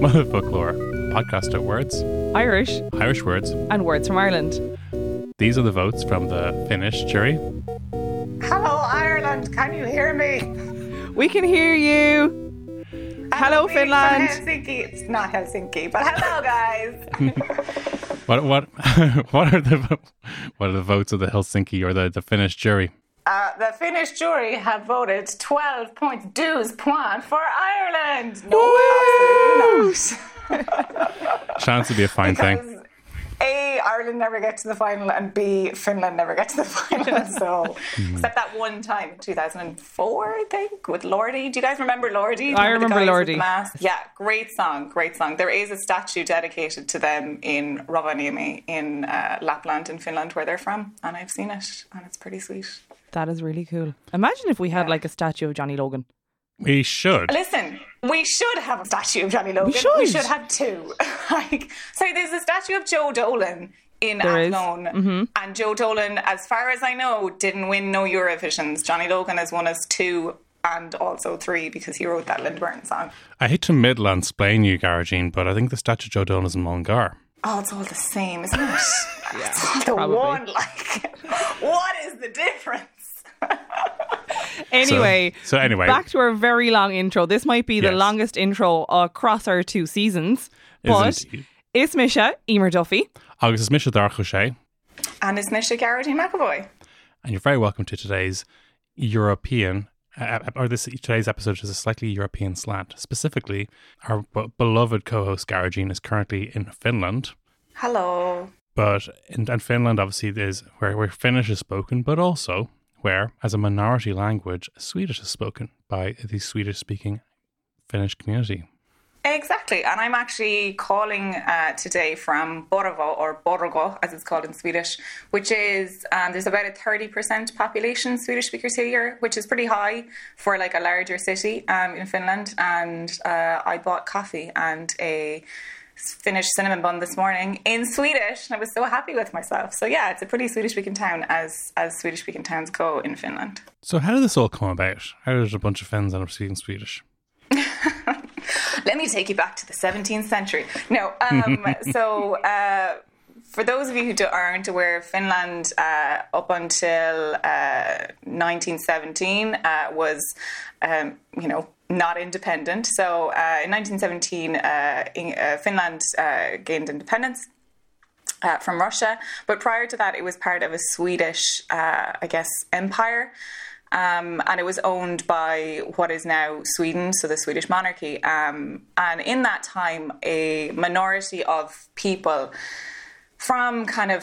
Mother Folklore, podcast of words, Irish, Irish words. and words from Ireland. These are the votes from the Finnish jury. Hello, Ireland. Can you hear me? We can hear you. Hello, Being from Finland. Helsinki. It's not Helsinki, but hello, guys. What what what are the what are the votes of the Helsinki or the, the Finnish jury? Uh, the Finnish jury have voted 12 points douze points for Ireland. No, absolutely not. Chance to be a fine thing. Because A, Ireland never get to the final, and B, Finland never get to the final. So, except that one time, 2004, I think, with Lordi. Do you guys remember Lordi? I the remember guys with Lordi. the mask? Yeah, great song, great song. There is a statue dedicated to them in Rovaniemi in uh, Lapland in Finland, where they're from, and I've seen it, and it's pretty sweet. That is really cool. Imagine if we had like a statue of Johnny Logan. We should. Listen, we should have a statue of Johnny Logan. We should. have two. like, so there's a statue of Joe Dolan in There is. Mm-hmm. Athlone, and Joe Dolan, as far as I know, didn't win no Eurovisions. Johnny Logan has won us two and also three because he wrote that Linda Martin song. I hate to middle explain you, Gearóidín, but I think the statue of Joe Dolan is in Mullingar. Oh, it's all the same, isn't it? it's all the probably. one. Like, what is the difference? Anyway, so anyway. back to our very long intro. This might be the longest intro across our two seasons. But indeed. it's Misha, Emer Duffy. Agus is Misha Darach Ó Séaghdha, And it's Misha Gearóidín McEvoy. and you're very welcome to today's European, uh, or this today's episode is a slightly European slant. Specifically, our b- beloved co-host Gearóidín is currently in Finland. Hello. But in, and Finland obviously is where, where Finnish is spoken, but also where, as a minority language, Swedish is spoken by the Swedish speaking Finnish community. Exactly, and I'm actually calling uh, today from Porvoo or Borgå, as it's called in Swedish, which is um, there's about a 30% population Swedish speakers here, which is pretty high for like a larger city um, in Finland. And uh, I bought coffee and a Finnish cinnamon bun this morning in Swedish, and I was so happy with myself. So yeah, it's a pretty Swedish speaking town as as Swedish speaking towns go in Finland. So, how did this all come about? How did a bunch of Finns end up speaking Swedish? Let me take you back to the 17th century. No, um, so uh, for those of you who do- aren't aware, Finland uh, up until uh, 1917 uh, was, um, you know, not independent. So uh, in 1917, uh, in, uh, Finland uh, gained independence. Uh, from Russia, but prior to that, it was part of a Swedish, uh, I guess, empire. Um, and it was owned by what is now Sweden, so the Swedish monarchy. Um, and in that time, a minority of people from kind of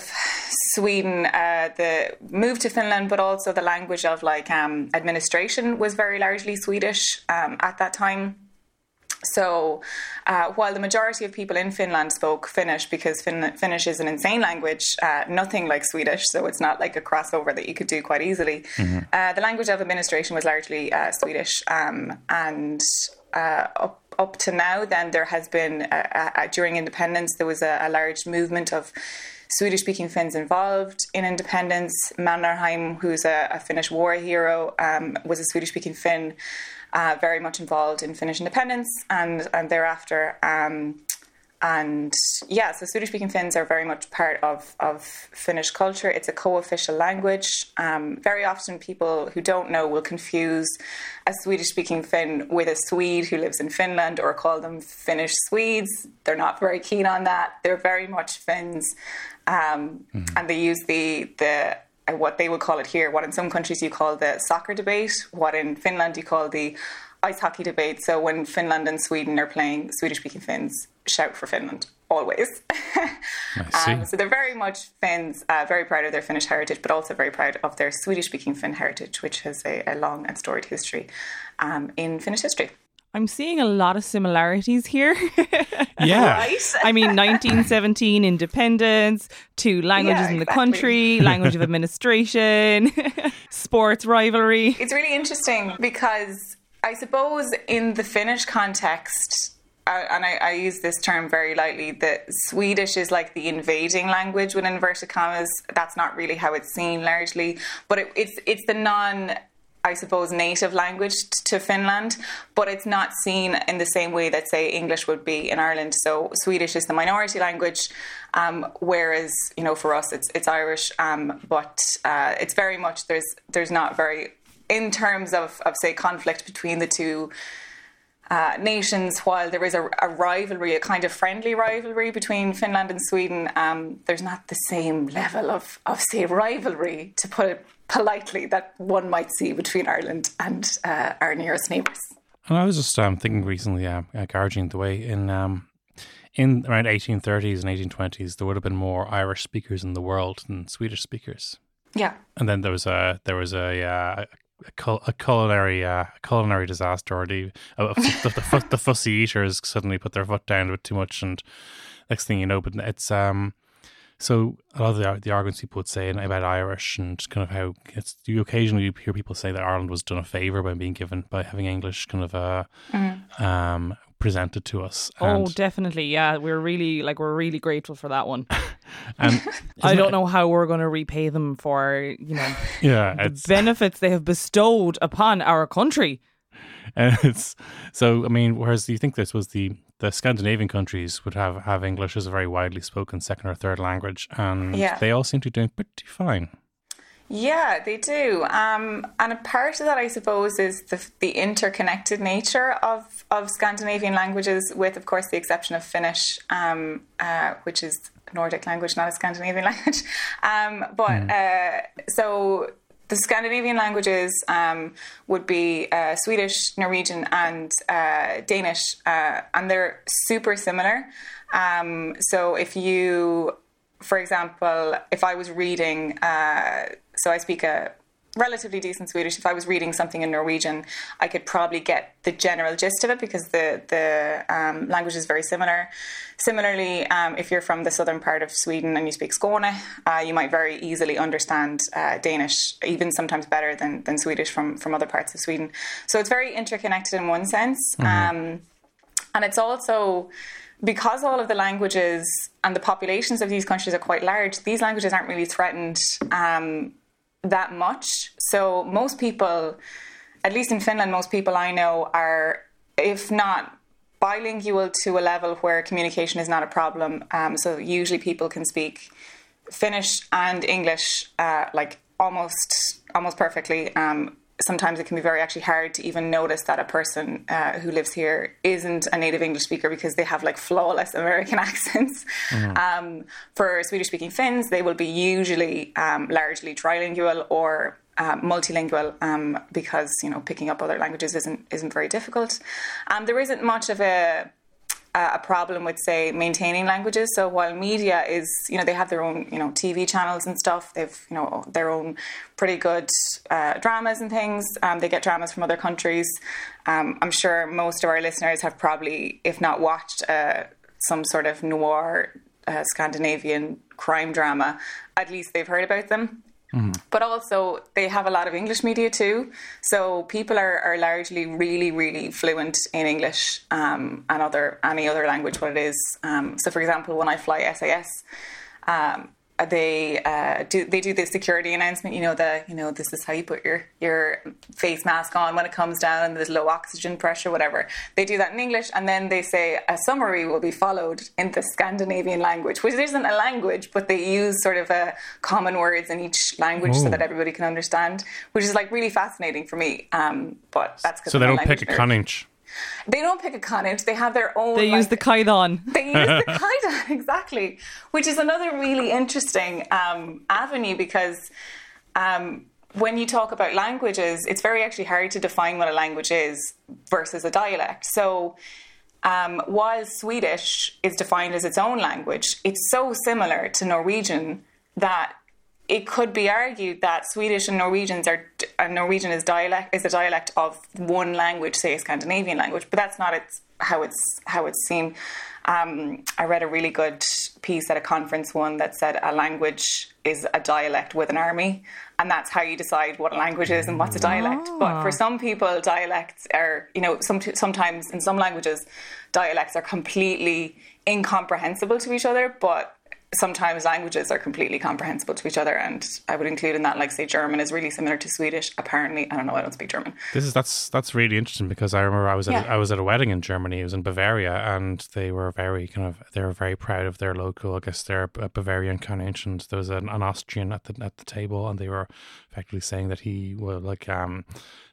Sweden, uh, the move to Finland, but also the language of like um, administration was very largely Swedish um, at that time. So, uh, while the majority of people in Finland spoke Finnish because fin- Finnish is an insane language, uh, nothing like Swedish, so it's not like a crossover that you could do quite easily. Uh, the language of administration was largely uh, Swedish, um, and uh, up up to now, then there has been uh, uh, during independence there was a, a large movement of Swedish-speaking Finns involved in independence. Mannerheim, who's a, a Finnish war hero, um, was a Swedish-speaking Finn. uh, very much involved in Finnish independence and, and thereafter. Um, and yeah, so Swedish speaking Finns are very much part of, of Finnish culture. It's a co official language. Um, very often, people who don't know will confuse a Swedish speaking Finn with a Swede who lives in Finland or call them Finnish Swedes. They're not very keen on that. They're very much Finns. Um, mm-hmm. And they use the, the what they would call it here, what in some countries you call the soccer debate, what in Finland you call the ice hockey debate. So when Finland and Sweden are playing, Swedish speaking Finns shout for Finland always. um, so they're very much Finns, uh, very proud of their Finnish heritage, but also very proud of their Swedish speaking Finn heritage, which has a, a long and storied history um, in Finnish history. I'm seeing a lot of similarities here. yeah. Right? I mean, 1917 independence, two languages Yeah, in the exactly. country, language of administration, sports rivalry. It's really interesting because I suppose in the Finnish context, uh, and I, I use this term very lightly, that Swedish is like the invading language with inverted commas. That's not really how it's seen largely, but it, it's it's the non. I suppose native language to Finland, but it's not seen in the same way that say English would be in Ireland. So Swedish is the minority language, um, whereas you know for us it's it's Irish, um, but uh, it's very much there's there's not very in terms of, of say conflict between the two uh, nations, while there is a, a, rivalry, a kind of friendly rivalry between Finland and Sweden, um, there's not the same level of, of, say, rivalry, to put it politely, that one might see between Ireland and uh, our nearest neighbours. And I was just um, thinking recently, uh, Gearóidín, the way in um, in around 1830s and 1820s, there would have been more Irish speakers in the world than Swedish speakers. Yeah. And then there was a there was a uh, a, cul- a culinary uh, culinary disaster, or the uh, the, the, the, fussy eaters suddenly put their foot down with too much, and next thing you know, but it's um. So a lot of the, the arguments people would say about Irish and kind of how it's you occasionally hear people say that Ireland was done a favor by being given by having English kind of uh, mm. um, presented to us. oh, definitely, yeah. We're really like we're really grateful for that one. and I don't know how we're going to repay them for you know yeah the benefits they have bestowed upon our country. And it's so I mean, whereas you think this was the the Scandinavian countries would have have English as a very widely spoken second or third language, and Yeah. they all seem to be doing pretty fine. Yeah, they do. Um, and a part of that, I suppose, is the, the interconnected nature of, of Scandinavian languages, with, of course, the exception of Finnish, um, uh, which is a Nordic language, not a Scandinavian language. Um, but uh, so the Scandinavian languages um, would be uh, Swedish, Norwegian, and uh, Danish, uh, and they're super similar. Um, so if you for example, if I was reading, uh, so I speak a relatively decent Swedish. If I was reading something in Norwegian, I could probably get the general gist of it because the the um, language is very similar. Similarly, um, if you're from the southern part of Sweden and you speak Skåne, uh, you might very easily understand uh, Danish, even sometimes better than, than Swedish from from other parts of Sweden. So it's very interconnected in one sense, um, and it's also because all of the languages and the populations of these countries are quite large, these languages aren't really threatened um, that much. So most people, at least in Finland, most people I know are, if not bilingual to a level where communication is not a problem. Um, so usually people can speak Finnish and English uh, like almost almost perfectly. Um, sometimes it can be very actually hard to even notice that a person uh, who lives here isn't a native English speaker because they have like flawless American accents. Um, for Swedish speaking Finns, they will be usually um, largely trilingual or uh, multilingual um, because you know picking up other languages isn't isn't very difficult. Um, there isn't much of a a problem with say maintaining languages. So while media is you know they have their own you know tv channels and stuff they've you know their own pretty good uh, dramas and things um, they get dramas from other countries. Um, i'm sure most of our listeners have probably if not watched uh, some sort of noir uh, scandinavian crime drama. At least they've heard about them but also they have a lot of English media too. So people are, are largely really, really fluent in English um, and other any other language, what it is. Um, so for example, when I fly SAS, um, they uh, do they do the security announcement. You know the you know this is how you put your your face mask on when it comes down and there's low oxygen pressure, whatever. They do that in English, and then they say a summary will be followed in the Scandinavian language, which isn't a language, but they use sort of a common words in each language so that everybody can understand, which is like really fascinating for me. Um, but that's good. so they don't pick a conninch. They don't pick a conage. They have their own. They like, use the caighdeán. They use the caighdeán exactly, which is another really interesting um, avenue because um, when you talk about languages, it's very actually hard to define what a language is versus a dialect. So. Um, while Swedish is defined as its own language, it's so similar to Norwegian that it could be argued that Swedish and Norwegians are and Norwegian is dialect is a dialect of one language, say a Scandinavian language, but that's not its how it's how it's seen. Um, I read a really good piece at a conference one that said a language is a dialect with an army, and that's how you decide what a language is and what's a dialect. Oh. But for some people, dialects are you know some, sometimes in some languages, dialects are completely incomprehensible to each other, but sometimes languages are completely comprehensible to each other and i would include in that like say german is really similar to swedish apparently. I don't know i don't speak german. This is that's that's really interesting because i remember i was at yeah. a, i was at a wedding in germany. It was in bavaria and they were very kind of they were very proud of their local i guess their bavarian and there was an, an austrian at the at the table and they were effectively saying that he was like um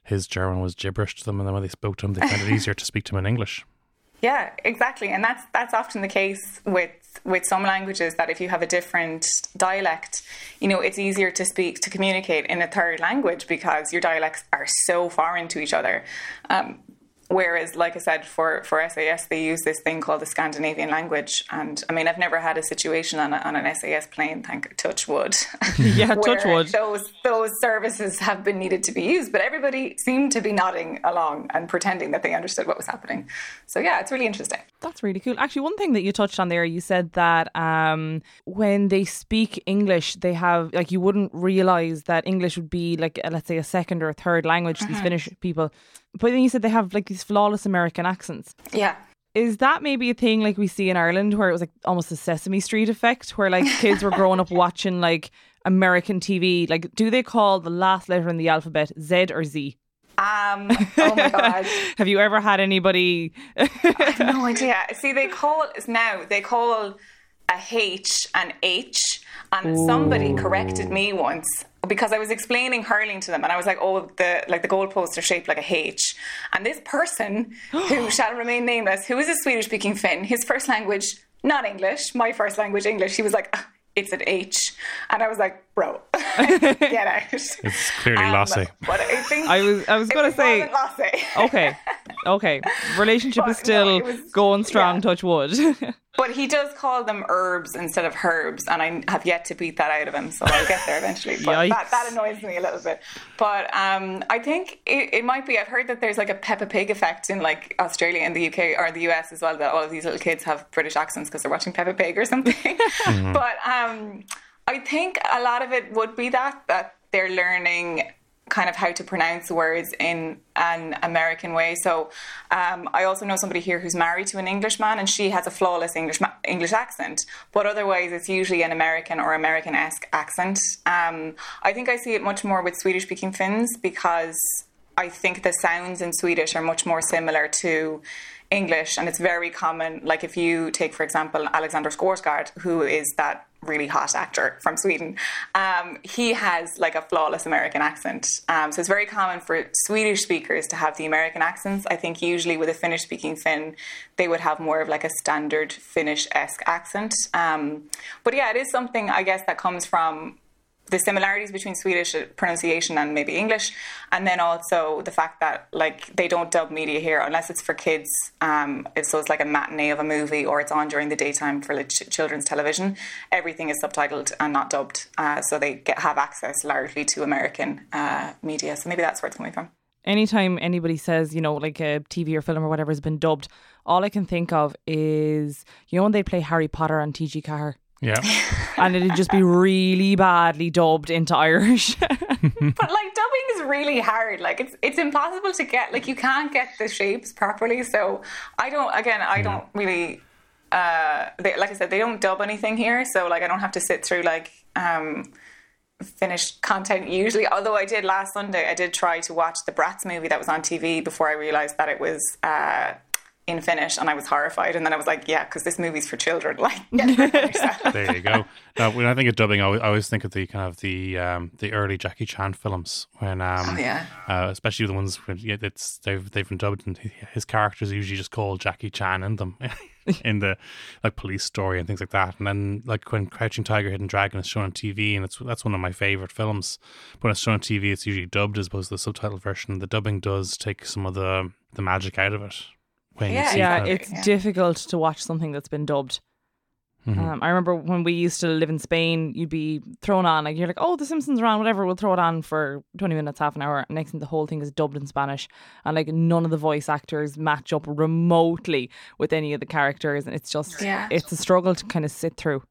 his german was gibberish to them and then when they spoke to him they found it easier to speak to him in english. Yeah, exactly, and that's that's often the case with with some languages that if you have a different dialect, you know, it's easier to speak to communicate in a third language because your dialects are so foreign to each other. Um, Whereas, like I said, for, for SAS, they use this thing called the Scandinavian language. And I mean, I've never had a situation on, a, on an SAS plane, thank touch wood. yeah, touch wood. Those, those services have been needed to be used, but everybody seemed to be nodding along and pretending that they understood what was happening. So, yeah, it's really interesting. That's really cool. Actually, one thing that you touched on there, you said that um, when they speak English, they have, like, you wouldn't realize that English would be, like, let's say, a second or a third language to these mm-hmm. Finnish people but then you said they have like these flawless American accents. Yeah. Is that maybe a thing like we see in Ireland where it was like almost a Sesame Street effect where like kids were growing up watching like American TV? Like, do they call the last letter in the alphabet Z or Z? Um, oh my god. have you ever had anybody no idea. See they call now they call a H an H and Ooh. somebody corrected me once because I was explaining hurling to them and I was like, oh, the like the goalposts are shaped like a H. And this person who shall remain nameless, who is a Swedish speaking Finn, his first language, not English, my first language, English, he was like, it's an H. And I was like, bro, get out. It's clearly um, lossy. But I think I was I was gonna say Okay. Okay. Relationship but is still no, was, going strong, yeah. touch wood. But he does call them herbs instead of herbs, and I have yet to beat that out of him, so I'll get there eventually. But that, that, annoys me a little bit. But um, I think it, it, might be. I've heard that there's like a Peppa Pig effect in like Australia and the UK or the US as well, that all of these little kids have British accents because they're watching Peppa Pig or something. mm-hmm. But um, I think a lot of it would be that that they're learning kind of how to pronounce words in an American way. So um, I also know somebody here who's married to an Englishman, and she has a flawless English English accent. But otherwise, it's usually an American or American esque accent. Um, I think I see it much more with Swedish speaking Finns because I think the sounds in Swedish are much more similar to English, and it's very common. Like if you take, for example, Alexander Skarsgård, who is that really hot actor from Sweden, um, he has like a flawless American accent. Um, so it's very common for Swedish speakers to have the American accents. I think usually with a Finnish speaking Finn, they would have more of like a standard Finnish esque accent. Um, but yeah, it is something I guess that comes from the similarities between Swedish pronunciation and maybe English, and then also the fact that like they don't dub media here unless it's for kids. Um, so it's like a matinee of a movie or it's on during the daytime for like, ch- children's television. Everything is subtitled and not dubbed, uh, so they get have access largely to American uh, media. So maybe that's where it's coming from. Anytime anybody says, you know, like a TV or film or whatever has been dubbed, all I can think of is, you know, when they play Harry Potter on TG Ceathair yeah. and it'd just be really badly dubbed into Irish. but like dubbing is really hard. Like it's it's impossible to get like you can't get the shapes properly. So I don't again I don't really uh, they, like I said, they don't dub anything here, so like I don't have to sit through like um, finished content usually. Although I did last Sunday, I did try to watch the Bratz movie that was on TV before I realized that it was. Uh, in Finnish, and I was horrified. And then I was like, "Yeah, because this movie's for children." Like, there you go. Now, when I think of dubbing, I always think of the kind of the um, the early Jackie Chan films when, um, oh, yeah, uh, especially the ones when yeah, it's they've they've been dubbed, and his characters are usually just called Jackie Chan in them. in the like police story and things like that. And then like when Crouching Tiger, Hidden Dragon is shown on TV, and it's that's one of my favorite films. But when it's shown on TV, it's usually dubbed as opposed to the subtitle version. The dubbing does take some of the the magic out of it yeah, yeah, it's yeah. difficult to watch something that's been dubbed. Mm-hmm. Um, I remember when we used to live in Spain, you'd be thrown on like you're like, oh, The Simpsons are on, whatever. We'll throw it on for twenty minutes, half an hour. Next thing, the whole thing is dubbed in Spanish, and like none of the voice actors match up remotely with any of the characters, and it's just yeah. it's a struggle to kind of sit through.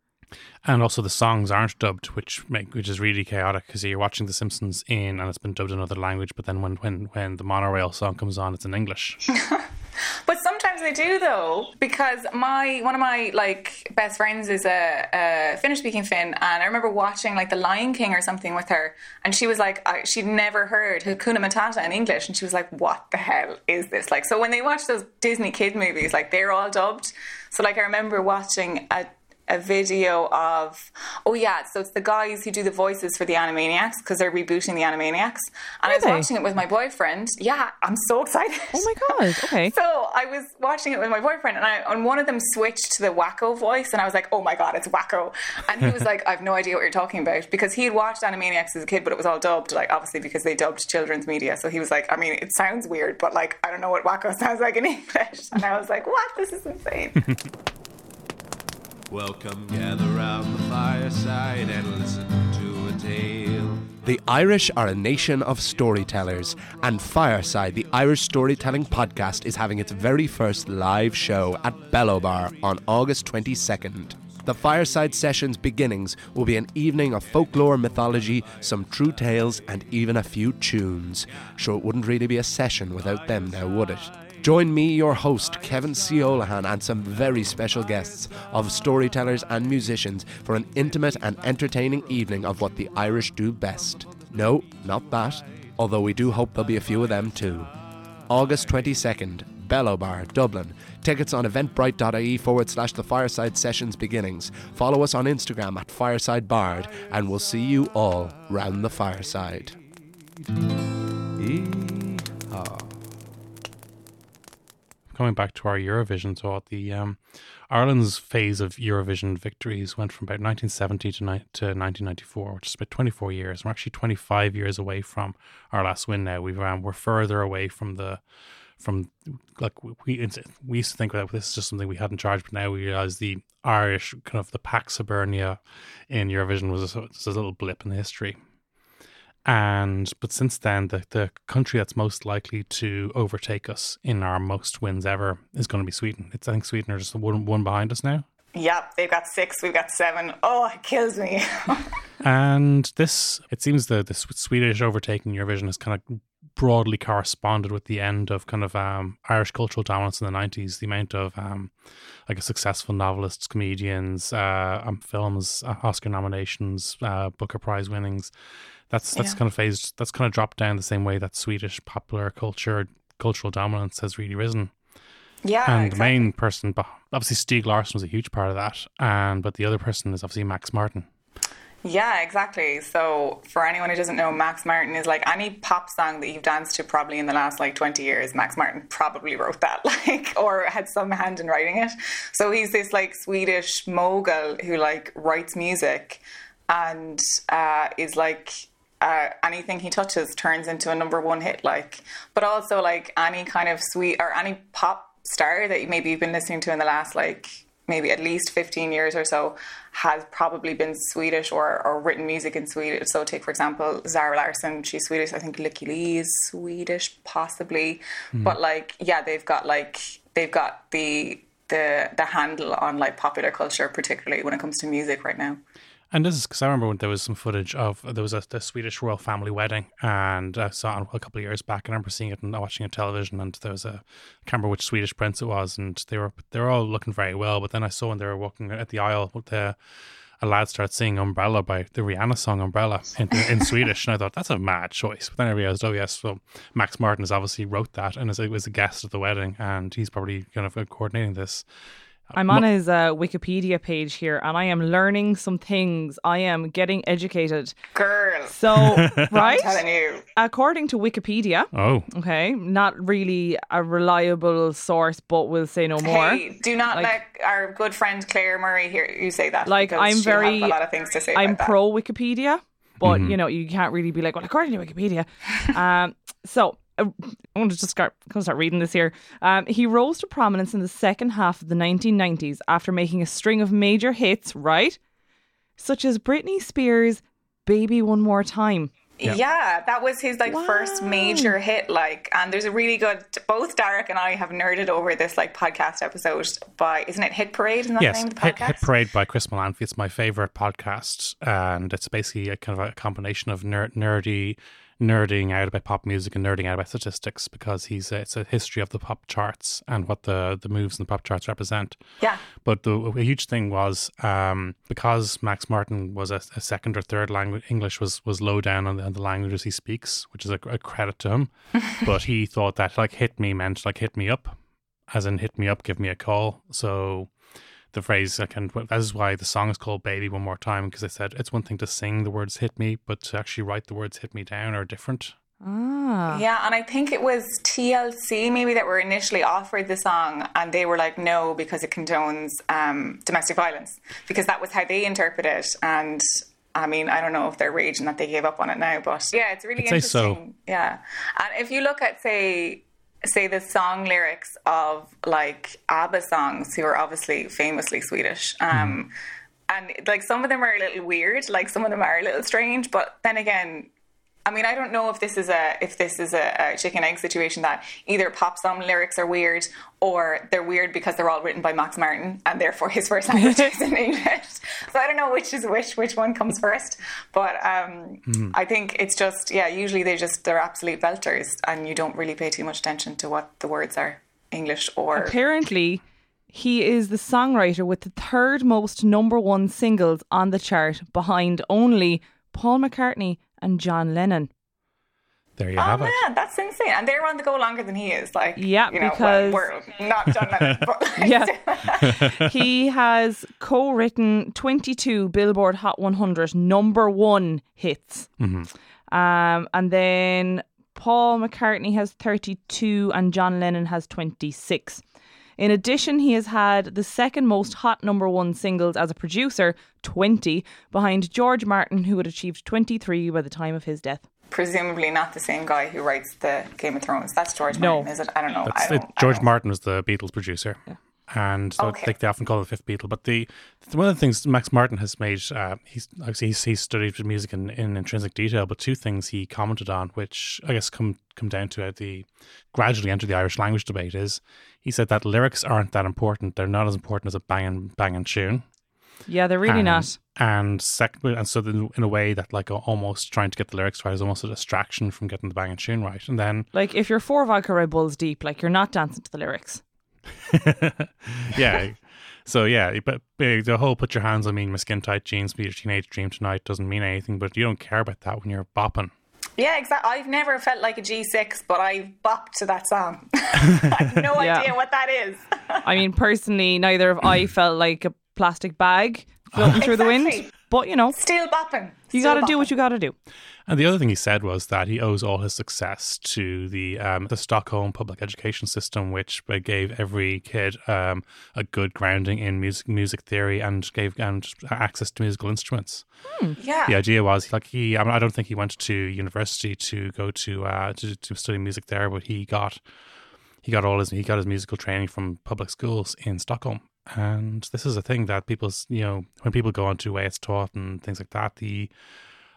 And also the songs aren't dubbed, which make which is really chaotic because you're watching The Simpsons in and it's been dubbed in another language, but then when when when the monorail song comes on, it's in English. but sometimes they do though, because my one of my like best friends is a, a Finnish speaking Finn, and I remember watching like The Lion King or something with her, and she was like, I, she'd never heard Hakuna Matata in English, and she was like, "What the hell is this?" Like, so when they watch those Disney kid movies, like they're all dubbed. So like I remember watching a a video of oh yeah so it's the guys who do the voices for the animaniacs because they're rebooting the animaniacs. And i was watching it with my boyfriend. Yeah i'm so excited. Oh my god okay. So i was watching it with my boyfriend and i and one of them switched to the wacko voice and i was like oh my god it's wacko. And he was like i have no idea what you're talking about because he had watched animaniacs as a kid but it was all dubbed like obviously because they dubbed children's media. So he was like i mean it sounds weird but like i don't know what wacko sounds like in english. And i was like what? This is insane Welcome, gather round the fireside and listen to a tale. The Irish are a nation of storytellers, and Fireside, the Irish storytelling podcast, is having its very first live show at Bello Bar on August 22nd. The Fireside Sessions beginnings will be an evening of folklore, mythology, some true tales, and even a few tunes. Sure, it wouldn't really be a session without them now, would it? Join me, your host, Kevin C. Olahan, and some very special guests of storytellers and musicians for an intimate and entertaining evening of what the Irish do best. No, not that, although we do hope there'll be a few of them too. August 22nd, Bello Bar, Dublin. Tickets on eventbrite.ie forward slash the Fireside Sessions beginnings. Follow us on Instagram at Fireside Bard, and we'll see you all round the fireside. Yeehaw coming back to our Eurovision thought, the um, Ireland's phase of Eurovision victories went from about 1970 to, ni- to 1994, which is about 24 years. We're actually 25 years away from our last win now. We've um, we're further away from the from like we we used to think that this is just something we had in charge, but now we realize the Irish kind of the Pax Hibernia in Eurovision was a, was a little blip in the history. And but since then, the, the country that's most likely to overtake us in our most wins ever is going to be Sweden. It's I think Sweden are just one one behind us now. Yep, they've got six, we've got seven. Oh, it kills me. and this, it seems the the Swedish overtaking Eurovision has kind of broadly corresponded with the end of kind of um, Irish cultural dominance in the nineties. The amount of um, like a successful novelists, comedians, uh, um, films, uh, Oscar nominations, uh, Booker Prize winnings that's that's yeah. kind of phased. That's kind of dropped down the same way that Swedish popular culture, cultural dominance has really risen. Yeah, and exactly. the main person, obviously Stieg Larsson was a huge part of that, and but the other person is obviously Max Martin. Yeah, exactly. So for anyone who doesn't know, Max Martin is like any pop song that you've danced to probably in the last like 20 years, Max Martin probably wrote that, like, or had some hand in writing it. So he's this like Swedish mogul who like writes music and uh, is like uh, anything he touches turns into a number one hit, like. But also like any kind of sweet or any pop star that maybe you've been listening to in the last like maybe at least 15 years or so has probably been Swedish or, or written music in Swedish. So take, for example, Zara Larsson, she's Swedish. I think Lykke Li is Swedish, possibly. Mm. But like, yeah, they've got like, they've got the, the, the handle on like popular culture, particularly when it comes to music right now. And this is because I remember when there was some footage of there was a the Swedish royal family wedding, and I saw it a couple of years back. And I remember seeing it and watching it on television, and there was a I can't remember which Swedish prince it was, and they were they were all looking very well. But then I saw when they were walking at the aisle, the a lad started singing "Umbrella" by the Rihanna song "Umbrella" in, in Swedish, and I thought that's a mad choice. But then I realized, oh yes, well Max Martin has obviously wrote that and was a guest at the wedding, and he's probably kind of coordinating this. I'm on his uh, Wikipedia page here and I am learning some things. I am getting educated. Girl. So, right? I'm telling you. According to Wikipedia, Oh, okay, not really a reliable source, but we'll say no more. Hey, do not Like- let our good friend Claire Murray hear you say that. Like, I'm very- a lot of things to say. I'm pro Wikipedia, but you know, you can't really be like, well, according to Wikipedia. um, so I want to just start, I'm gonna start reading this here. Um, he rose to prominence in the second half of the 1990s after making a string of major hits, right? Such as Britney Spears' Baby One More Time. Yeah. that was his like first major hit. Like, and there's a really good. Both Derek and I have nerded over this like podcast episode by isn't it Hit Parade? Isn't that yes, the name of the Hit, podcast? Hit Parade by Chris Molanphy. It's my favorite podcast, and it's basically a kind of a combination of ner- nerdy, nerding out about pop music and nerding out about statistics because he's a, it's a history of the pop charts and what the the moves in the pop charts represent. Yeah. But the a huge thing was um, because Max Martin was a, a second or third language, English was was low down on the, on the languages he speaks, which is a, a credit to him. but he thought that like hit me meant like hit me up, as in hit me up, give me a call. So the phrase I can that is why the song is called Baby One More Time because they said it's one thing to sing the words hit me, but to actually write the words hit me down are different. Ah. Yeah, and I think it was TLC maybe that were initially offered the song, and they were like, no, because it condones um, domestic violence, because that was how they interpret it. And I mean, I don't know if they're raging that they gave up on it now, but yeah, it's really I'd say so. interesting. Yeah, and if you look at say say the song lyrics of like ABBA songs, who are obviously famously Swedish. Um, and like some of them are a little weird, like some of them are a little strange, but then again, I mean, I don't know if this is a if this is a, a chicken egg situation that either pop song lyrics are weird or they're weird because they're all written by Max Martin and therefore his first language is in English. So I don't know which is which, which one comes first. But um, I think it's just yeah. Usually they just they're absolute belters and you don't really pay too much attention to what the words are, English or Apparently, he is the songwriter with the third most number one singles on the chart behind only Paul McCartney and John Lennon. There you Oh have it. man, that's insane! And they're on the go longer than he is. Like, Yeah, you know, because- well, we're not John Lennon, but like, Yeah. he has co written 22 Billboard Hot 100 number one hits. Um, and then Paul McCartney has 32 and John Lennon has 26. In addition, he has had the second most hot number one singles as a producer, 20, behind George Martin, who had achieved 23 by the time of his death. presumably not the same guy who writes the Game of Thrones. That's George No. Martin, is it? I don't know. I don't, it. I George don't- Martin was the Beatles producer. And so Okay. like they often call it the fifth Beatle. But the, one of the things Max Martin has made, uh, he's obviously he's, he's studied music in, in intrinsic detail, but two things he commented on, which I guess come come down to the gradually enter the Irish language debate, is he said that lyrics aren't that important. They're not as important as a banging banging tune. Yeah, they're really Um, not. And second, and so then in a way that like almost trying to get the lyrics right is almost a distraction from getting the banging tune right. And then Like, if you're four vodka Red Bulls deep, like, you're not dancing to the lyrics. yeah. So yeah, but the whole "put your hands on me in my skin tight jeans, be your teenage dream tonight" doesn't mean anything. But you don't care about that when you're bopping. Yeah, exactly. I've never felt like a G6, but I've bopped to that song. I have no Yeah. idea what that is. I mean, personally, neither have I felt like a plastic bag floating through the wind. But, you know, Still bopping. you got to do what you got to do. And the other thing he said was that he owes all his success to the um, the Stockholm public education system, which uh, gave every kid um, a good grounding in music music theory and gave and access to musical instruments. Yeah. the idea was like he I, mean, I don't think he went to university to go to uh to, to study music there but he got he got all his he got his musical training from public schools in Stockholm and this is a thing that people's you know when people go on to way it's taught and things like that the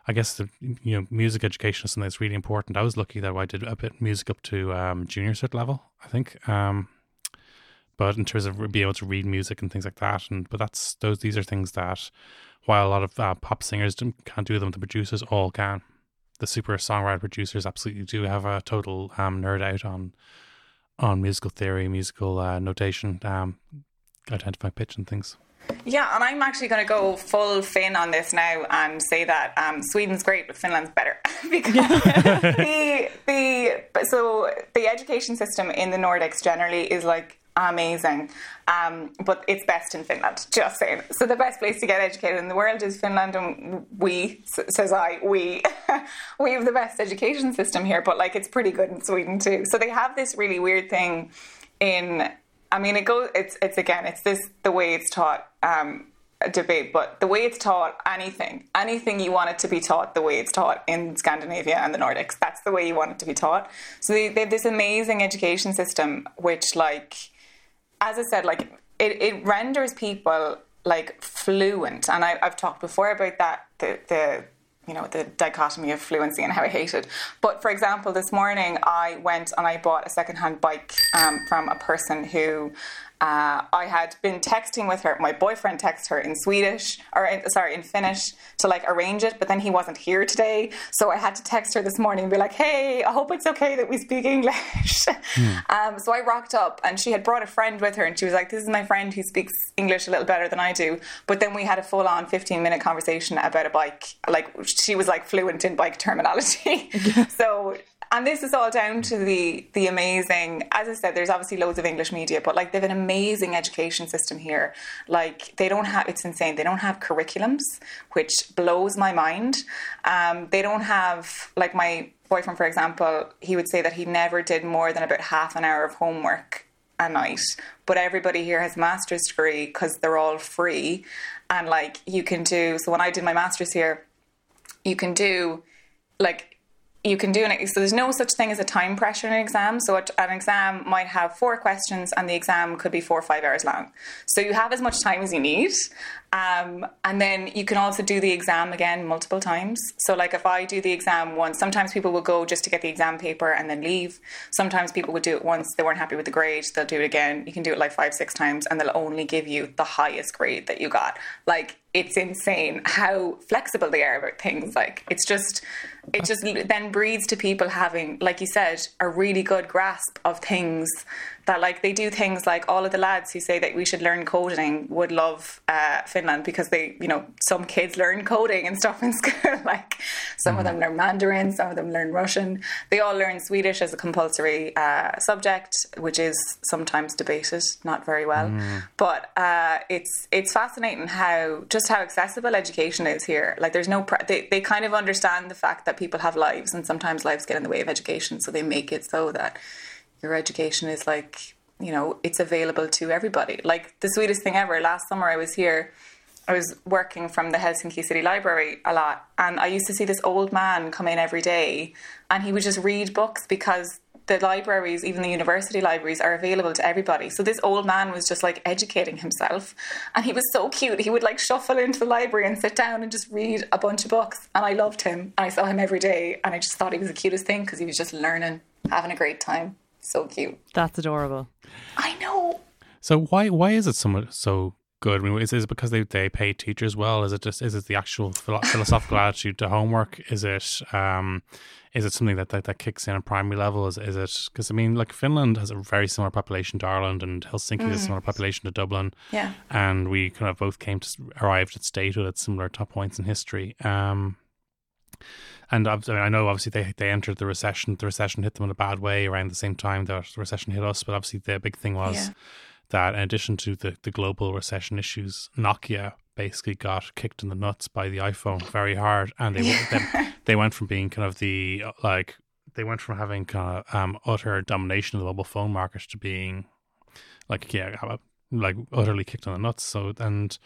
I guess the you know music education is something that's really important I was lucky that I did a bit of music up to um junior cert level I think um but in terms of being able to read music and things like that, and but that's those these are things that while a lot of uh, pop singers can't do them, the producers all can. The super songwriter producers absolutely do have a total um, nerd out on on musical theory, musical uh, notation, um, identifying pitch and things. Yeah, and I'm actually going to go full Finn on this now and say that um, Sweden's great, but Finland's better because the the so the education system in the Nordics generally is like amazing, um, but it's best in Finland. Just saying. So the best place to get educated in the world is Finland, and we says I we we have the best education system here, but like it's pretty good in Sweden too. So they have this really weird thing in I mean, it goes. It's it's again. It's this the way it's taught. Um, debate, but the way it's taught, anything, anything you want it to be taught, the way it's taught in Scandinavia and the Nordics, that's the way you want it to be taught. So they, they have this amazing education system, which, like, as I said, like it, it renders people like fluent, and I, I've talked before about that. The the you know the dichotomy of fluency and how I hate it. But for example, this morning I went and I bought a secondhand bike um, from a person who uh, I had been texting with her. My boyfriend texted her in Swedish, or in, sorry, in Finnish to like arrange it, but then he wasn't here today, so I had to text her this morning and be like, "Hey, I hope it's okay that we speak English." Mm. Um, so I rocked up, and she had brought a friend with her, and she was like, "This is my friend who speaks English a little better than I do." But then we had a full-on fifteen-minute conversation about a bike. Like she was like fluent in bike terminology, so and this is all down to the the amazing as i said there's obviously loads of english media but like they have an amazing education system here. Like they don't have it's insane. They don't have curriculums which blows my mind. Um, they don't have like my boyfriend for example he would say that he never did more than about half an hour of homework a night. But everybody here has master's degree because they're all free. And like you can do so when i did my master's here you can do like you can do an so there's no such thing as a time pressure in an exam. So an exam might have four questions and the exam could be four or five hours long. So you have as much time as you need um, and then you can also do the exam again multiple times. So like if i do the exam once sometimes people will go just to get the exam paper and then leave. Sometimes people would do it once they weren't happy with the grade they'll do it again. You can do it like five six times and they'll only give you the highest grade that you got. Like it's insane how flexible they are about things. Like it's just it just then breeds to people having, like you said, a really good grasp of things that like they do things like all of the lads who say that we should learn coding would love uh, Finland because they, you know, some kids learn coding and stuff in school. like some mm. of them learn Mandarin, some of them learn Russian. They all learn Swedish as a compulsory uh, subject, which is sometimes debated, not very well. Mm. But uh, it's it's fascinating how just how accessible education is here. Like there's no pre- they they kind of understand the fact that people have lives and sometimes lives get in the way of education, so they make it so that your education is like you know it's available to everybody. Like the sweetest thing ever last summer i was here i was working from the helsinki city library a lot and i used to see this old man come in every day and he would just read books because the libraries even the university libraries are available to everybody. So this old man was just like educating himself and he was so cute. He would like shuffle into the library and sit down and just read a bunch of books and i loved him and i saw him every day and i just thought he was the cutest thing because he was just learning having a great time so cute. That's adorable. I know. So why why is it so so good? I mean, is, is it because they, they pay teachers well? Is it just is it the actual philosophical attitude to homework? Is it um is it something that, that, that kicks in at primary level? Is is it because I mean, like Finland has a very similar population to Ireland, and Helsinki mm. has a similar population to Dublin. Yeah, and we kind of both came to arrived at statehood at similar top points in history. Um, and I, mean, I know obviously they they entered the recession. The recession hit them in a bad way around the same time that the recession hit us. But obviously the big thing was yeah. that in addition to the, the global recession issues, Nokia basically got kicked in the nuts by the iPhone very hard, and they they, they went from being kind of the like they went from having kind of um, utter domination of the mobile phone market to being like yeah like utterly kicked in the nuts. So and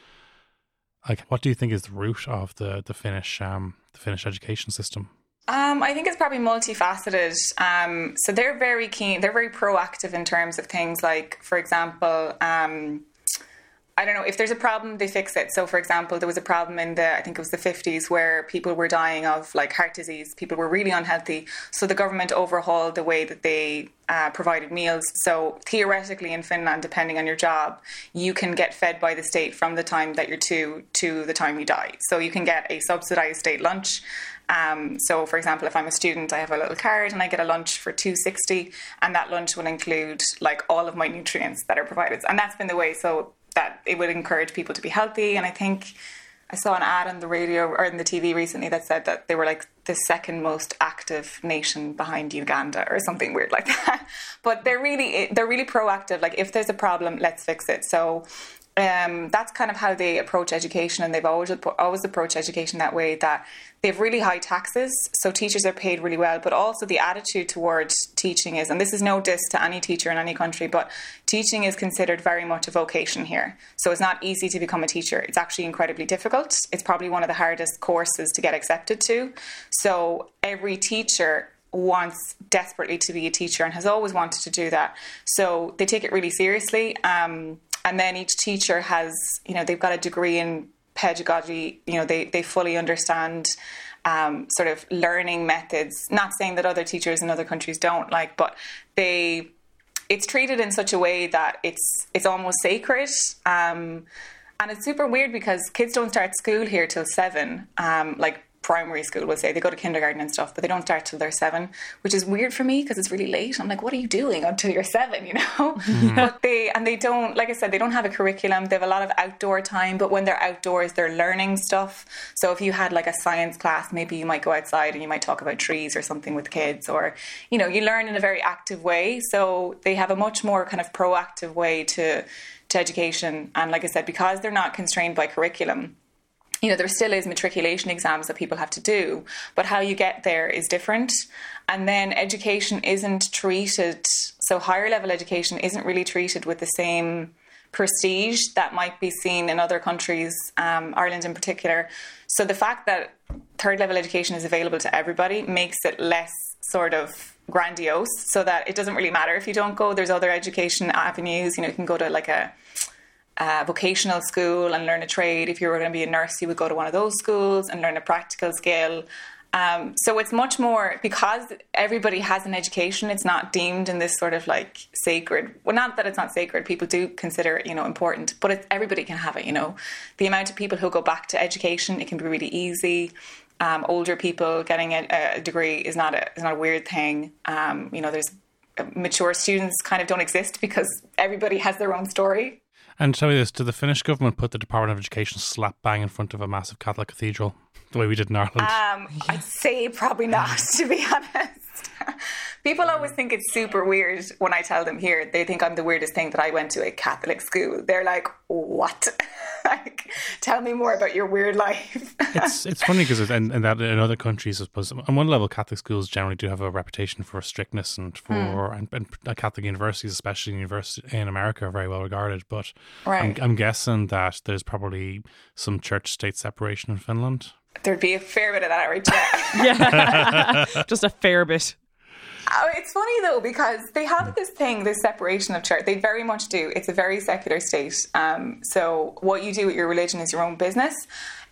like what do you think is the root of the the Finnish um the Finnish education system? Um, I think it's probably multifaceted. Um, so they're very keen, they're very proactive in terms of things like, for example, um, I don't know if there's a problem, they fix it. So, for example, there was a problem in the I think it was the 50s where people were dying of like heart disease. People were really unhealthy, so the government overhauled the way that they uh, provided meals. So theoretically, in Finland, depending on your job, you can get fed by the state from the time that you're two to the time you die. So you can get a subsidized state lunch. Um, so, for example, if I'm a student, I have a little card and I get a lunch for two sixty, and that lunch will include like all of my nutrients that are provided, and that's been the way. So that it would encourage people to be healthy. And I think I saw an ad on the radio or in the TV recently that said that they were like the second most active nation behind Uganda or something weird like that. But they're really they're really proactive. Like if there's a problem, let's fix it. So um, that's kind of how they approach education, and they've always always approached education that way. That they have really high taxes, so teachers are paid really well, but also the attitude towards teaching is, and this is no diss to any teacher in any country, but teaching is considered very much a vocation here. So it's not easy to become a teacher. It's actually incredibly difficult. It's probably one of the hardest courses to get accepted to. So every teacher wants desperately to be a teacher and has always wanted to do that. So they take it really seriously. Um, and then each teacher has, you know, they've got a degree in pedagogy. You know, they they fully understand. Um, sort of learning methods. Not saying that other teachers in other countries don't like, but they it's treated in such a way that it's it's almost sacred. Um, and it's super weird because kids don't start school here till seven. Um, like primary school will say they go to kindergarten and stuff, but they don't start till they're seven, which is weird for me because it's really late. I'm like, what are you doing until you're seven? You know, mm-hmm. but they and they don't, like I said, they don't have a curriculum. They have a lot of outdoor time, but when they're outdoors, they're learning stuff. So if you had like a science class, maybe you might go outside and you might talk about trees or something with kids, or you know, you learn in a very active way. So they have a much more kind of proactive way to to education. And like I said, because they're not constrained by curriculum you know, there still is matriculation exams that people have to do, but how you get there is different. And then education isn't treated, so higher level education isn't really treated with the same prestige that might be seen in other countries, um, Ireland in particular. So the fact that third level education is available to everybody makes it less sort of grandiose so that it doesn't really matter if you don't go. There's other education avenues, you know, you can go to like a uh, vocational school and learn a trade. If you were going to be a nurse, you would go to one of those schools and learn a practical skill. Um, so it's much more because everybody has an education. It's not deemed in this sort of like sacred. Well, not that it's not sacred. People do consider it, you know, important, but everybody can have it. You know, the amount of people who go back to education, it can be really easy. Um, older people getting a, a, degree is not a is not a weird thing. Um, you know, there's mature students kind of don't exist because everybody has their own story. And tell me this: Did the Finnish government put the Department of Education slap bang in front of a massive Catholic cathedral, the way we did in Ireland? Um, I'd say probably not, to be honest. People always think it's super weird when I tell them here. They think I'm the weirdest thing that I went to a Catholic school. They're like, "What? like, tell me more about your weird life." it's it's funny because in, that in other countries, I suppose, on one level, Catholic schools generally do have a reputation for strictness and for mm. and, and, Catholic universities, especially university in America, are very well regarded. But right. I'm, I'm guessing that there's probably some church state separation in Finland. There'd be a fair bit of that, right? yeah, just a fair bit. Oh, it's funny though because they have this thing, this separation of church. They very much do. It's a very secular state. Um, so what you do with your religion is your own business.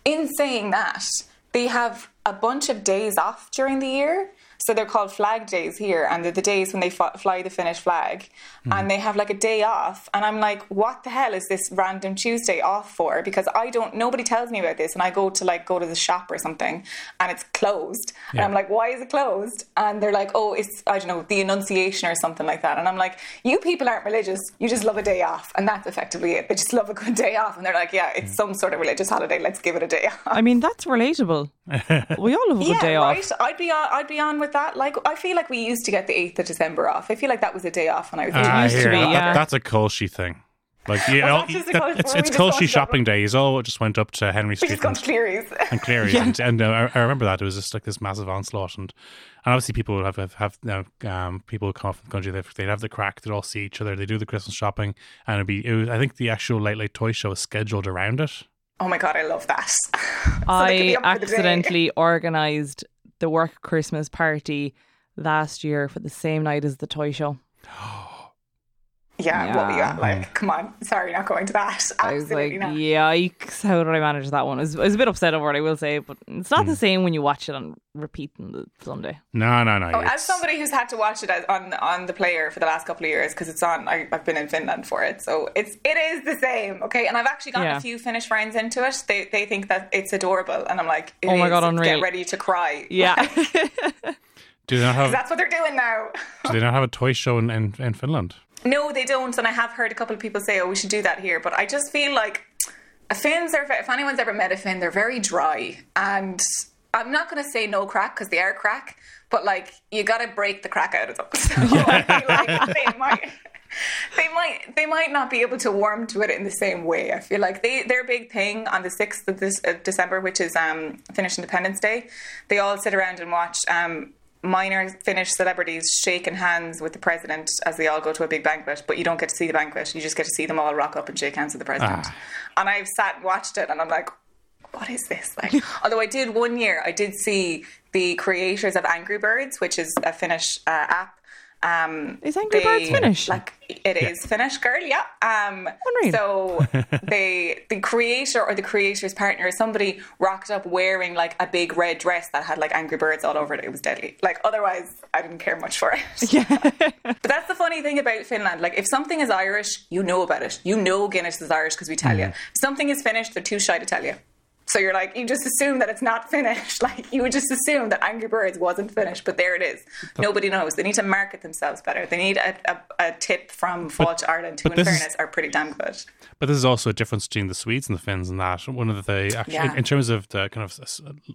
In saying that, they have a bunch of days off during the year. So they're called flag days here, and they're the days when they fly the Finnish flag, mm. and they have like a day off. And I'm like, what the hell is this random Tuesday off for? Because I don't, nobody tells me about this, and I go to like go to the shop or something, and it's closed, yeah. and I'm like, why is it closed? And they're like, oh, it's I don't know the Annunciation or something like that, and I'm like, you people aren't religious, you just love a day off, and that's effectively it. They just love a good day off, and they're like, yeah, it's mm. some sort of religious holiday. Let's give it a day off. I mean, that's relatable. we all love a yeah, day right? off. I'd be on, I'd be on with with that. Like, I feel like we used to get the 8th of December off. I feel like that was a day off when I was uh, It used to be, yeah. That's a culchie thing. Like yeah, that, it's it's culchie shopping days. all just went up to Henry Street and Clerys and Clerys, yeah. and, and uh, I, remember that it was just like this massive onslaught, and, and obviously people would have have, have you know, um, people would come off from the country. They'd, they'd have the crack. They'd all see each other. They do the Christmas shopping, and it'd be. It was, I think the actual late late toy show was scheduled around it. Oh my god, I love that. so I accidentally organised the work Christmas party last year for the same night as the toy show. Oh, yeah, what were you at? Like, come on, sorry, not going to that. I was like, not. yikes, how did I manage that one? I was, I was a bit upset over it, I will say, but it's not the hmm. same when you watch it on repeat on the Sunday. No, no, no. Oh, as somebody who's had to watch it on on the player for the last couple of years because it's on, I, I've been in Finland for it, so it's it is the same, okay. And I've actually gotten Yeah. a few Finnish friends into it. They they think that it's adorable, and I'm like, it Oh my is. God, unreal. Get ready to cry. Yeah. do they not have? that's what they're doing now. do they not have a toy show in, in, in Finland? No, they don't. And I have heard a couple of people say, "Oh, we should do that here." But I just feel like Finns are. If anyone's ever met a Finn, they're very dry. And I'm not going to say no crack because they are crack, but like you got to break the crack out of them. So I feel like they might. They might they might not be able to warm to it in the same way. I feel like they their big thing on the sixth of this of December, which is um, Finnish Independence Day, they all sit around and watch um, minor Finnish celebrities shaking hands with the president as they all go to a big banquet, but you don't get to see the banquet. You just get to see them all rock up and shake hands with the president. And I've sat and watched it, and I'm like, what is this? Like, although I did one year, I did see the creators of Angry Birds, which is a Finnish uh, app. Um, Is Angry Birds Finnish? Like it is Finnish, girl. Yeah. Um, Unreal. so they, the creator or the creator's partner, somebody rocked up wearing like a big red dress that had like Angry Birds all over it. It was deadly. Like otherwise, I didn't care much for it. yeah. But that's the funny thing about Finland. Like, if something is Irish, you know about it. You know Guinness is Irish because we tell you. If something is Finnish, they're too shy to tell you. So you're like, you just assume that it's not finished. Like, you would just assume that Angry Birds wasn't finished, but there it is. Nobody knows. They need to market themselves better. They need a, a, a tip from Fáilte Ireland, who, but in this is- fairness, are pretty damn good. But this is also a difference between the Swedes and the Finns and that one of the actually Yeah. in terms of the kind of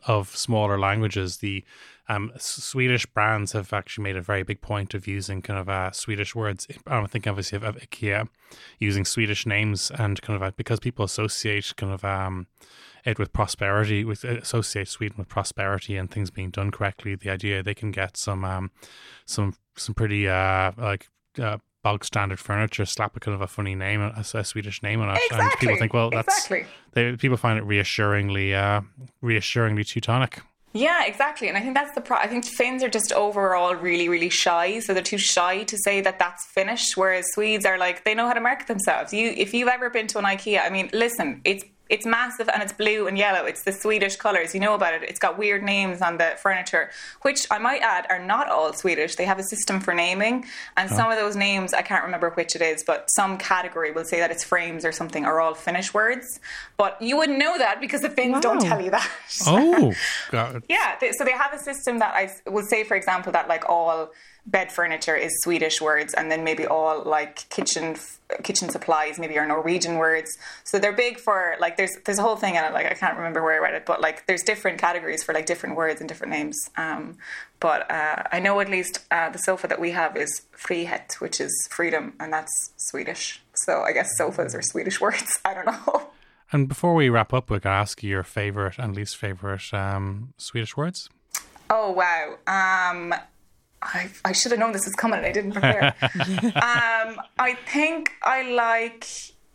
of smaller languages, the um, Swedish brands have actually made a very big point of using kind of uh, Swedish words. I'm thinking obviously of, of IKEA, using Swedish names and kind of uh, because people associate kind of um, it with prosperity, with associate Sweden with prosperity and things being done correctly. The idea they can get some um, some some pretty uh, like uh, bog standard furniture, slap a kind of a funny name, a, a Swedish name on it, and people think, well, that's Exactly. they, people find it reassuringly uh, reassuringly Teutonic. Yeah, exactly. And I think that's the pro. I think Finns are just overall really, really shy. So they're too shy to say that that's Finnish. Whereas Swedes are like they know how to market themselves. You, if you've ever been to an IKEA, I mean, listen, it's it's massive and it's blue and yellow. It's the Swedish colours. You know about it. It's got weird names on the furniture, which I might add are not all Swedish. They have a system for naming, and oh. some of those names I can't remember which it is, but some category will say that it's frames or something are all Finnish words. But you wouldn't know that because the Finns don't tell you that. Oh, God. Yeah, they, so they have a system that I will say, for example, that like all bed furniture is Swedish words, and then maybe all like kitchen kitchen supplies maybe are Norwegian words. So they're big for like there's there's a whole thing in it. Like I can't remember where I read it, but like there's different categories for like different words and different names. Um, but uh, I know at least uh, the sofa that we have is frihet, which is freedom, and that's Swedish. So I guess sofas are Swedish words. I don't know. And before we wrap up, we're going to ask you your favorite and least favorite um, Swedish words. Oh wow. Um I, I should have known this was coming and I didn't prepare. um, I think I like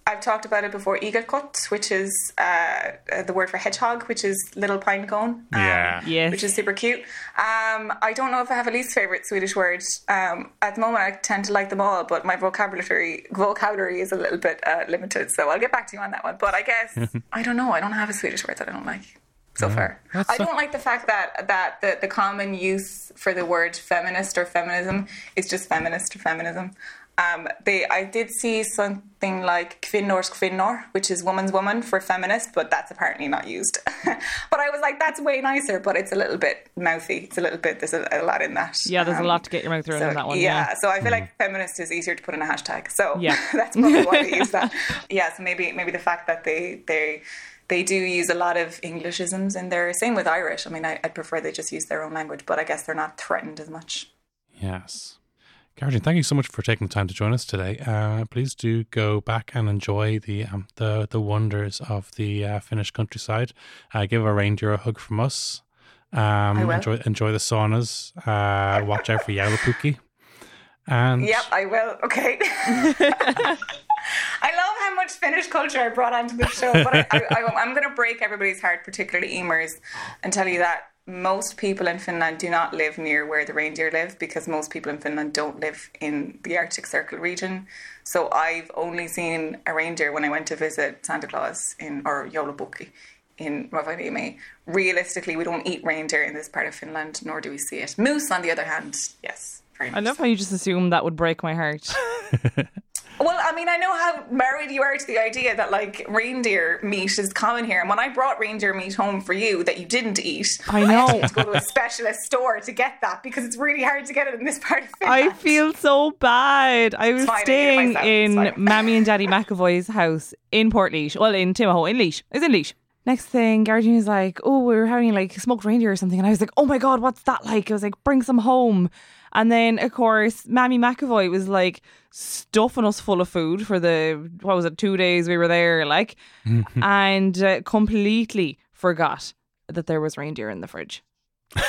I've talked about it before, igelkott, which is uh, uh, the word for hedgehog, which is little pine cone. um, Yeah. Yes. Which is super cute. Um, I don't know if I have a least favorite Swedish word. Um, at the moment, I tend to like them all, but my vocabulary vocabulary is a little bit uh, limited. So I'll get back to you on that one. But I guess I don't know. I don't have a Swedish word that I don't like so far. That's I so- don't like the fact that that the, the common use for the word feminist or feminism is just feminist or feminism. Um, they, I did see something like kvinnors kvinnor, which is woman's woman for feminist, but that's apparently not used. but I was like, that's way nicer, but it's a little bit mouthy. It's a little bit, there's a, a lot in that. Yeah, there's a Um, lot to get your mouth around so, in that one. Yeah, Yeah. so I feel like feminist is easier to put in a hashtag. So Yeah. that's probably why they use that. Yeah, so maybe maybe the fact that they they they do use a lot of Englishisms in there. Same with Irish. I mean, I, I'd prefer they just use their own language, but I guess they're not threatened as much. Yes. Gearóidín, thank you so much for taking the time to join us today. Uh, please do go back and enjoy the um, the the wonders of the uh, Finnish countryside. Uh, give a reindeer a hug from us. Um, will. enjoy enjoy the saunas. Uh, watch out for And Yep, I will. Okay. I love how much Finnish culture I brought onto the show. But I, I, I, I'm going to break everybody's heart, particularly Emer's, and tell you that most people in Finland do not live near where the reindeer live because most people in Finland don't live in the Arctic Circle region. So I've only seen a reindeer when I went to visit Santa Claus in or Joulupukki in Rovaniemi. Realistically, we don't eat reindeer in this part of Finland, nor do we see it. Moose, on the other hand, yes. Very I love so. how you just assume that would break my heart. Well, I mean, I know how married you are to the idea that like reindeer meat is common here. And when I brought reindeer meat home for you that you didn't eat, I know. I had to go to a specialist store to get that because it's really hard to get it in this part of the. I feel so bad. I was fine, I staying it's in. Mammy and Daddy McEvoy's house in Portlaoise. Well, in Timahoe, in Laois. I was in Laois. Next thing, Gearóidín was like, "Oh, we were having like smoked reindeer or something," and I was like, "Oh my god, what's that like?" I was like, "Bring some home." And then, of course, Mammy McEvoy was like stuffing us full of food for the what was it, two days we were there, like, and uh, completely forgot that there was reindeer in the fridge.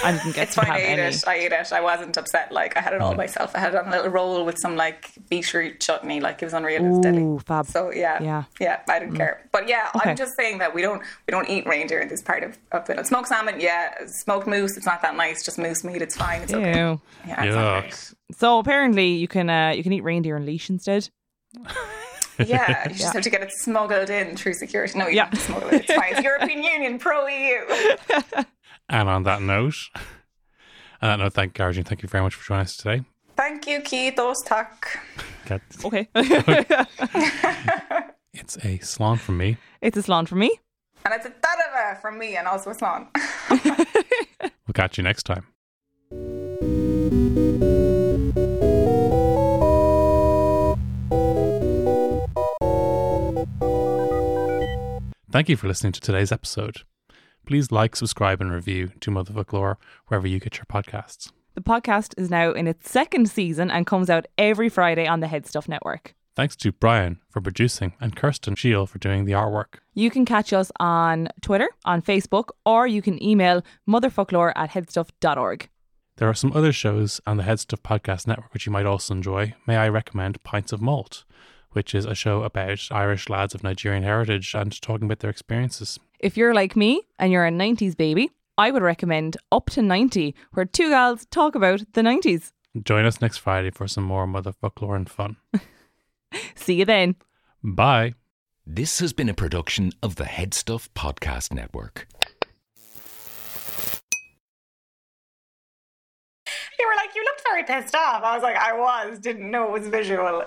I didn't get It's to fine. have I ate any. it. I ate it. I wasn't upset. Like I had it all myself. I had it on a little roll with some like beetroot chutney. Like it was unreal. It was deadly. Ooh, fab. So yeah, Yeah. yeah. I didn't care. But yeah, Okay. I'm just saying that we don't we don't eat reindeer in this part of, of Finland. Smoked salmon, yeah. Smoked moose, it's not that nice. Just moose meat, it's fine. It's okay. Ew. Yeah, it's not Yuck. So apparently you can uh, you can eat reindeer and Laois instead. Yeah, you just have to get it smuggled in through security. No, you Yeah. have to smuggle it. It's fine. It's European Union, pro EU. And on that note, on that note, thank Gearóidín. Thank you very much for joining us today. Thank you, Kiitos, tack. Get- Okay. It's a salon from me. it's a salon for me. And it's a tarava from me and also a slán. We'll catch you next time. Thank you for listening to today's episode. Please like, subscribe, and review to Motherfoclóir wherever you get your podcasts. The podcast is now in its second season and comes out every Friday on the Head Stuff Network. Thanks to Brian for producing and Kirsten Shield for doing the artwork. You can catch us on Twitter, on Facebook, or you can email motherfoclóir at headstuff.org. There are some other shows on the Head Stuff Podcast Network which you might also enjoy. May I recommend Pints of Malt, which is a show about Irish lads of Nigerian heritage and talking about their experiences. If you're like me and you're a 90s baby, I would recommend Up to 90, where two gals talk about the 90s. Join us next Friday for some more Motherfoclóir and fun. See you then. Bye. This has been a production of the Headstuff Podcast Network. You were like, you looked very pissed off. I was like, I was, didn't know it was visual.